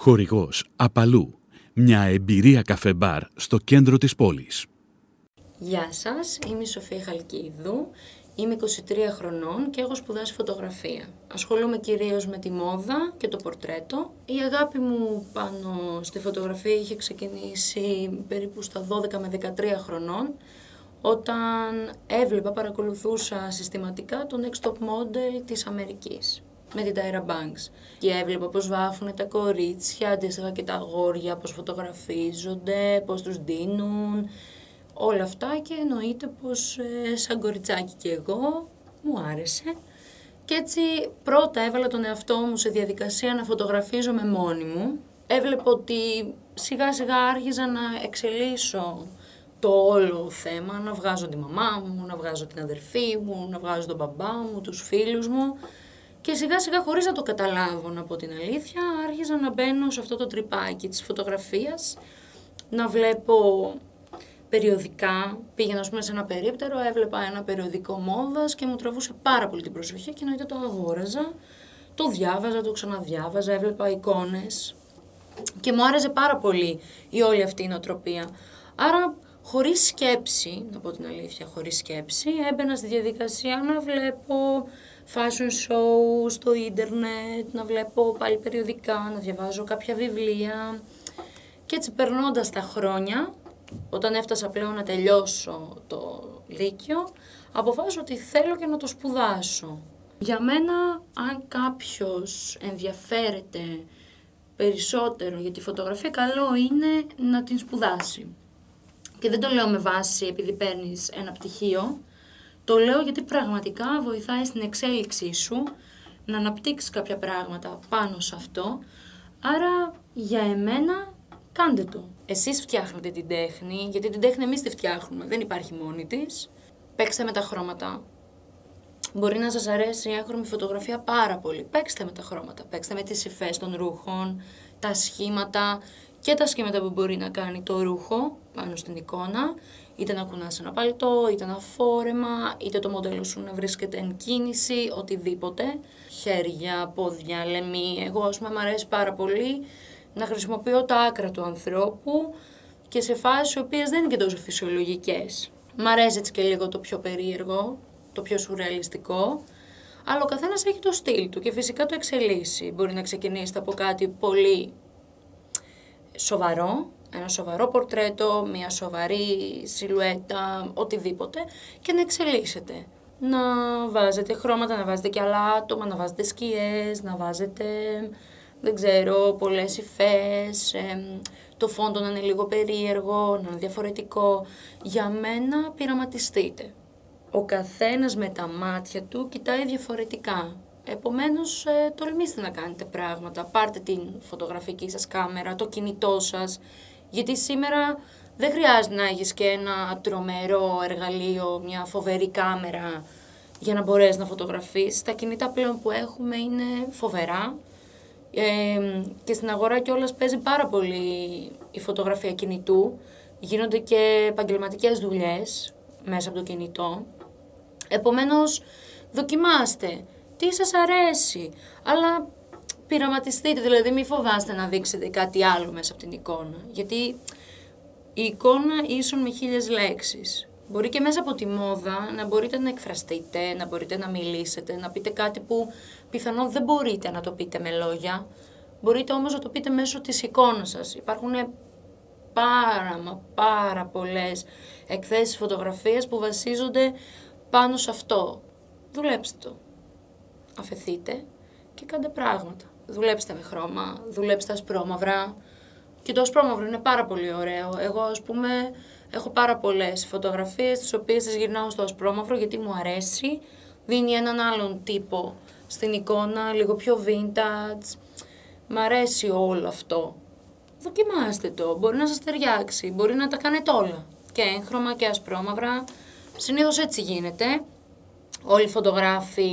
Χορηγός Απαλού. Μια εμπειρία καφέ-μπαρ στο κέντρο της πόλης. Γεια σας, είμαι η Σοφία Χαλκίδου, είμαι 23 χρονών και έχω σπουδάσει φωτογραφία. Ασχολούμαι κυρίως με τη μόδα και το πορτρέτο. Η αγάπη μου πάνω στη φωτογραφία είχε ξεκινήσει περίπου στα 12 με 13 χρονών, όταν έβλεπα, παρακολουθούσα συστηματικά το Next Top Model της Αμερικής με την Tyra Banks. Και έβλεπα πώς βάφουν τα κορίτσια, αντίστοιχα και τα αγόρια, πώς φωτογραφίζονται, πώς τους δίνουν, όλα αυτά και εννοείται πως ε, σαν κοριτσάκι και εγώ μου άρεσε. Και έτσι πρώτα έβαλα τον εαυτό μου σε διαδικασία να φωτογραφίζω με μόνη μου. Έβλεπα ότι σιγά σιγά άρχιζα να εξελίσσω το όλο θέμα, να βγάζω τη μαμά μου, να βγάζω την αδερφή μου, να βγάζω τον μπαμπά μου, τους φίλους μου και σιγά σιγά χωρίς να το καταλάβω να πω την αλήθεια, άρχιζα να μπαίνω σε αυτό το τρυπάκι της φωτογραφίας, να βλέπω περιοδικά, πήγαινα πούμε σε ένα περίπτερο, έβλεπα ένα περιοδικό μόδας και μου τραβούσε πάρα πολύ την προσοχή και εννοείται το αγόραζα, το διάβαζα, το ξαναδιάβαζα, έβλεπα εικόνες και μου άρεσε πάρα πολύ η όλη αυτή η νοοτροπία. Άρα χωρίς σκέψη, να πω την αλήθεια, χωρίς σκέψη, έμπαινα στη διαδικασία να βλέπω fashion show στο ίντερνετ, να βλέπω πάλι περιοδικά, να διαβάζω κάποια βιβλία. Και έτσι περνώντας τα χρόνια, όταν έφτασα πλέον να τελειώσω το Λύκειο, αποφάσισα ότι θέλω και να το σπουδάσω. Για μένα, αν κάποιος ενδιαφέρεται περισσότερο για τη φωτογραφία, καλό είναι να την σπουδάσει. Και δεν το λέω με βάση επειδή παίρνεις ένα πτυχίο, το λέω γιατί πραγματικά βοηθάει στην εξέλιξή σου να αναπτύξεις κάποια πράγματα πάνω σε αυτό. Άρα για εμένα κάντε το. Εσείς φτιάχνετε την τέχνη, γιατί την τέχνη εμείς τη φτιάχνουμε, δεν υπάρχει μόνη της. Παίξτε με τα χρώματα. Μπορεί να σας αρέσει η έγχρωμη φωτογραφία πάρα πολύ. Παίξτε με τα χρώματα, παίξτε με τις υφές των ρούχων, τα σχήματα και τα σχήματα που μπορεί να κάνει το ρούχο πάνω στην εικόνα είτε να κουνάς ένα παλτό, είτε ένα φόρεμα, είτε το μοντέλο σου να βρίσκεται εν κίνηση, οτιδήποτε. Χέρια, πόδια, λεμί. Εγώ, ας πούμε, μου αρέσει πάρα πολύ να χρησιμοποιώ τα άκρα του ανθρώπου και σε φάσεις οι οποίες δεν είναι και τόσο φυσιολογικές. Μ' αρέσει έτσι και λίγο το πιο περίεργο, το πιο σουρεαλιστικό, αλλά ο καθένας έχει το στυλ του και φυσικά το εξελίσσει. Μπορεί να ξεκινήσει από κάτι πολύ σοβαρό, ένα σοβαρό πορτρέτο, μια σοβαρή σιλουέτα, οτιδήποτε και να εξελίσσεται. Να βάζετε χρώματα, να βάζετε και άλλα άτομα, να βάζετε σκιές, να βάζετε, δεν ξέρω, πολλές υφές, το φόντο να είναι λίγο περίεργο, να είναι διαφορετικό. Για μένα πειραματιστείτε. Ο καθένας με τα μάτια του κοιτάει διαφορετικά. Επομένως, ε, τολμήστε να κάνετε πράγματα. Πάρτε την φωτογραφική σας κάμερα, το κινητό σας, γιατί σήμερα δεν χρειάζεται να έχεις και ένα τρομερό εργαλείο, μια φοβερή κάμερα για να μπορέσεις να φωτογραφίσεις. Τα κινητά πλέον που έχουμε είναι φοβερά ε, και στην αγορά κιόλας παίζει πάρα πολύ η φωτογραφία κινητού. Γίνονται και επαγγελματικές δουλειές μέσα από το κινητό. Επομένως, δοκιμάστε τι σας αρέσει, αλλά πειραματιστείτε, δηλαδή μην φοβάστε να δείξετε κάτι άλλο μέσα από την εικόνα. Γιατί η εικόνα ίσον με χίλιες λέξεις. Μπορεί και μέσα από τη μόδα να μπορείτε να εκφραστείτε, να μπορείτε να μιλήσετε, να πείτε κάτι που πιθανόν δεν μπορείτε να το πείτε με λόγια. Μπορείτε όμως να το πείτε μέσω της εικόνας σας. Υπάρχουν πάρα μα πάρα πολλές εκθέσεις φωτογραφίας που βασίζονται πάνω σε αυτό. Δουλέψτε το. Αφαιθείτε και κάντε πράγματα δουλέψτε με χρώμα, δουλέψτε ασπρόμαυρα. Και το ασπρόμαυρο είναι πάρα πολύ ωραίο. Εγώ, ας πούμε, έχω πάρα πολλές φωτογραφίες, τις οποίες τις γυρνάω στο ασπρόμαυρο γιατί μου αρέσει. Δίνει έναν άλλον τύπο στην εικόνα, λίγο πιο vintage. Μ' αρέσει όλο αυτό. Δοκιμάστε το, μπορεί να σας ταιριάξει, μπορεί να τα κάνετε όλα. Και έγχρωμα και ασπρόμαυρα. Συνήθως έτσι γίνεται. Όλοι οι φωτογράφοι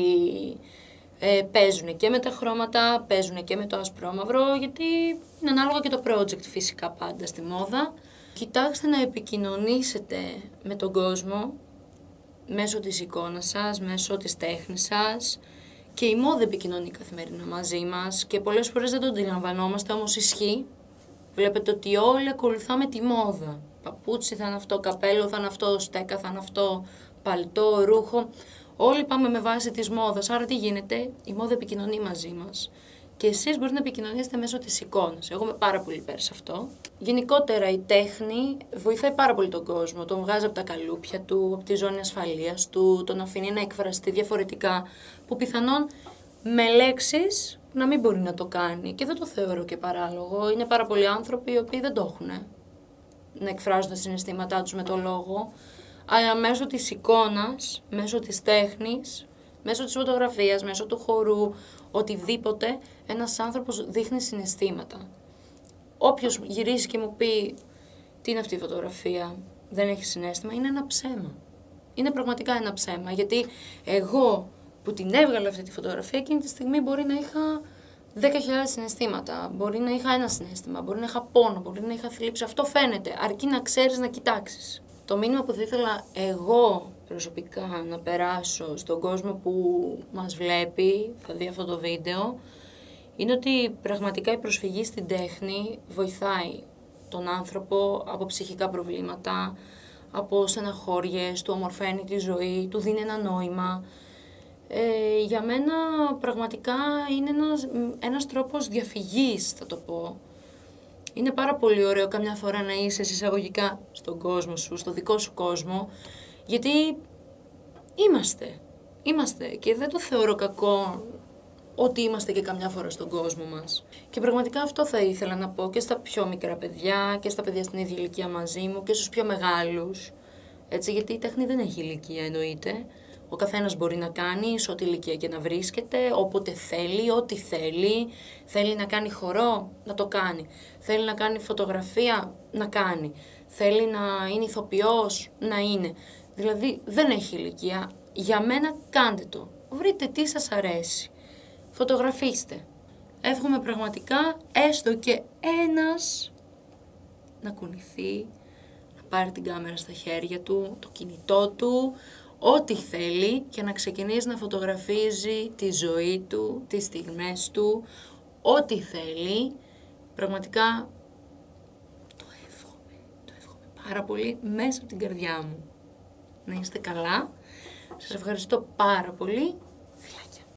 ε, παίζουν και με τα χρώματα, παίζουν και με το ασπρόμαυρο, γιατί είναι ανάλογα και το project φυσικά πάντα στη μόδα. Κοιτάξτε να επικοινωνήσετε με τον κόσμο μέσω της εικόνας σας, μέσω της τέχνης σας Και η μόδα επικοινωνεί καθημερινά μαζί μας και πολλές φορές δεν το αντιλαμβανόμαστε, όμως ισχύει. Βλέπετε ότι όλοι ακολουθάμε τη μόδα. Παπούτσι θα είναι αυτό, καπέλο θα είναι αυτό, στέκα θα είναι αυτό, παλτό, ρούχο. Όλοι πάμε με βάση της μόδας, άρα τι γίνεται, η μόδα επικοινωνεί μαζί μας. Και εσείς μπορείτε να επικοινωνήσετε μέσω της εικόνας. Εγώ είμαι πάρα πολύ υπέρ σε αυτό. Γενικότερα η τέχνη βοηθάει πάρα πολύ τον κόσμο. Τον βγάζει από τα καλούπια του, από τη ζώνη ασφαλείας του, τον αφήνει να εκφραστεί διαφορετικά. Που πιθανόν με λέξεις να μην μπορεί να το κάνει. Και δεν το θεωρώ και παράλογο. Είναι πάρα πολλοί άνθρωποι οι οποίοι δεν το έχουν. Να εκφράζουν τα συναισθήματά τους με το λόγο. Αλλά μέσω της εικόνας, μέσω της τέχνης, μέσω της φωτογραφίας, μέσω του χορού, οτιδήποτε, ένας άνθρωπος δείχνει συναισθήματα. Όποιος γυρίσει και μου πει τι είναι αυτή η φωτογραφία, δεν έχει συνέστημα, είναι ένα ψέμα. Είναι πραγματικά ένα ψέμα, γιατί εγώ που την έβγαλα αυτή τη φωτογραφία εκείνη τη στιγμή μπορεί να είχα 10.000 συναισθήματα. Μπορεί να είχα ένα συνέστημα, μπορεί να είχα πόνο, μπορεί να είχα θλίψη. Αυτό φαίνεται, αρκεί να ξέρεις να κοιτάξεις. Το μήνυμα που θα ήθελα εγώ προσωπικά να περάσω στον κόσμο που μας βλέπει, θα δει αυτό το βίντεο, είναι ότι πραγματικά η προσφυγή στην τέχνη βοηθάει τον άνθρωπο από ψυχικά προβλήματα, από στεναχώριες, του ομορφαίνει τη ζωή, του δίνει ένα νόημα. Ε, για μένα πραγματικά είναι ένας, ένας τρόπος διαφυγής, θα το πω. Είναι πάρα πολύ ωραίο καμιά φορά να είσαι εισαγωγικά στον κόσμο σου, στο δικό σου κόσμο, γιατί είμαστε. Είμαστε και δεν το θεωρώ κακό ότι είμαστε και καμιά φορά στον κόσμο μας. Και πραγματικά αυτό θα ήθελα να πω και στα πιο μικρά παιδιά και στα παιδιά στην ίδια ηλικία μαζί μου και στους πιο μεγάλους. Έτσι, γιατί η τέχνη δεν έχει ηλικία εννοείται. Ο καθένας μπορεί να κάνει σε ό,τι ηλικία και να βρίσκεται, όποτε θέλει, ό,τι θέλει. Θέλει να κάνει χορό, να το κάνει. Θέλει να κάνει φωτογραφία, να κάνει. Θέλει να είναι ηθοποιός, να είναι. Δηλαδή δεν έχει ηλικία. Για μένα κάντε το. Βρείτε τι σας αρέσει. Φωτογραφίστε. Εύχομαι πραγματικά έστω και ένας να κουνηθεί, να πάρει την κάμερα στα χέρια του, το κινητό του, ό,τι θέλει και να ξεκινήσει να φωτογραφίζει τη ζωή του, τις στιγμές του, ό,τι θέλει. Πραγματικά το εύχομαι, το εύχομαι πάρα πολύ μέσα από την καρδιά μου. Να είστε καλά. Σας ευχαριστώ πάρα πολύ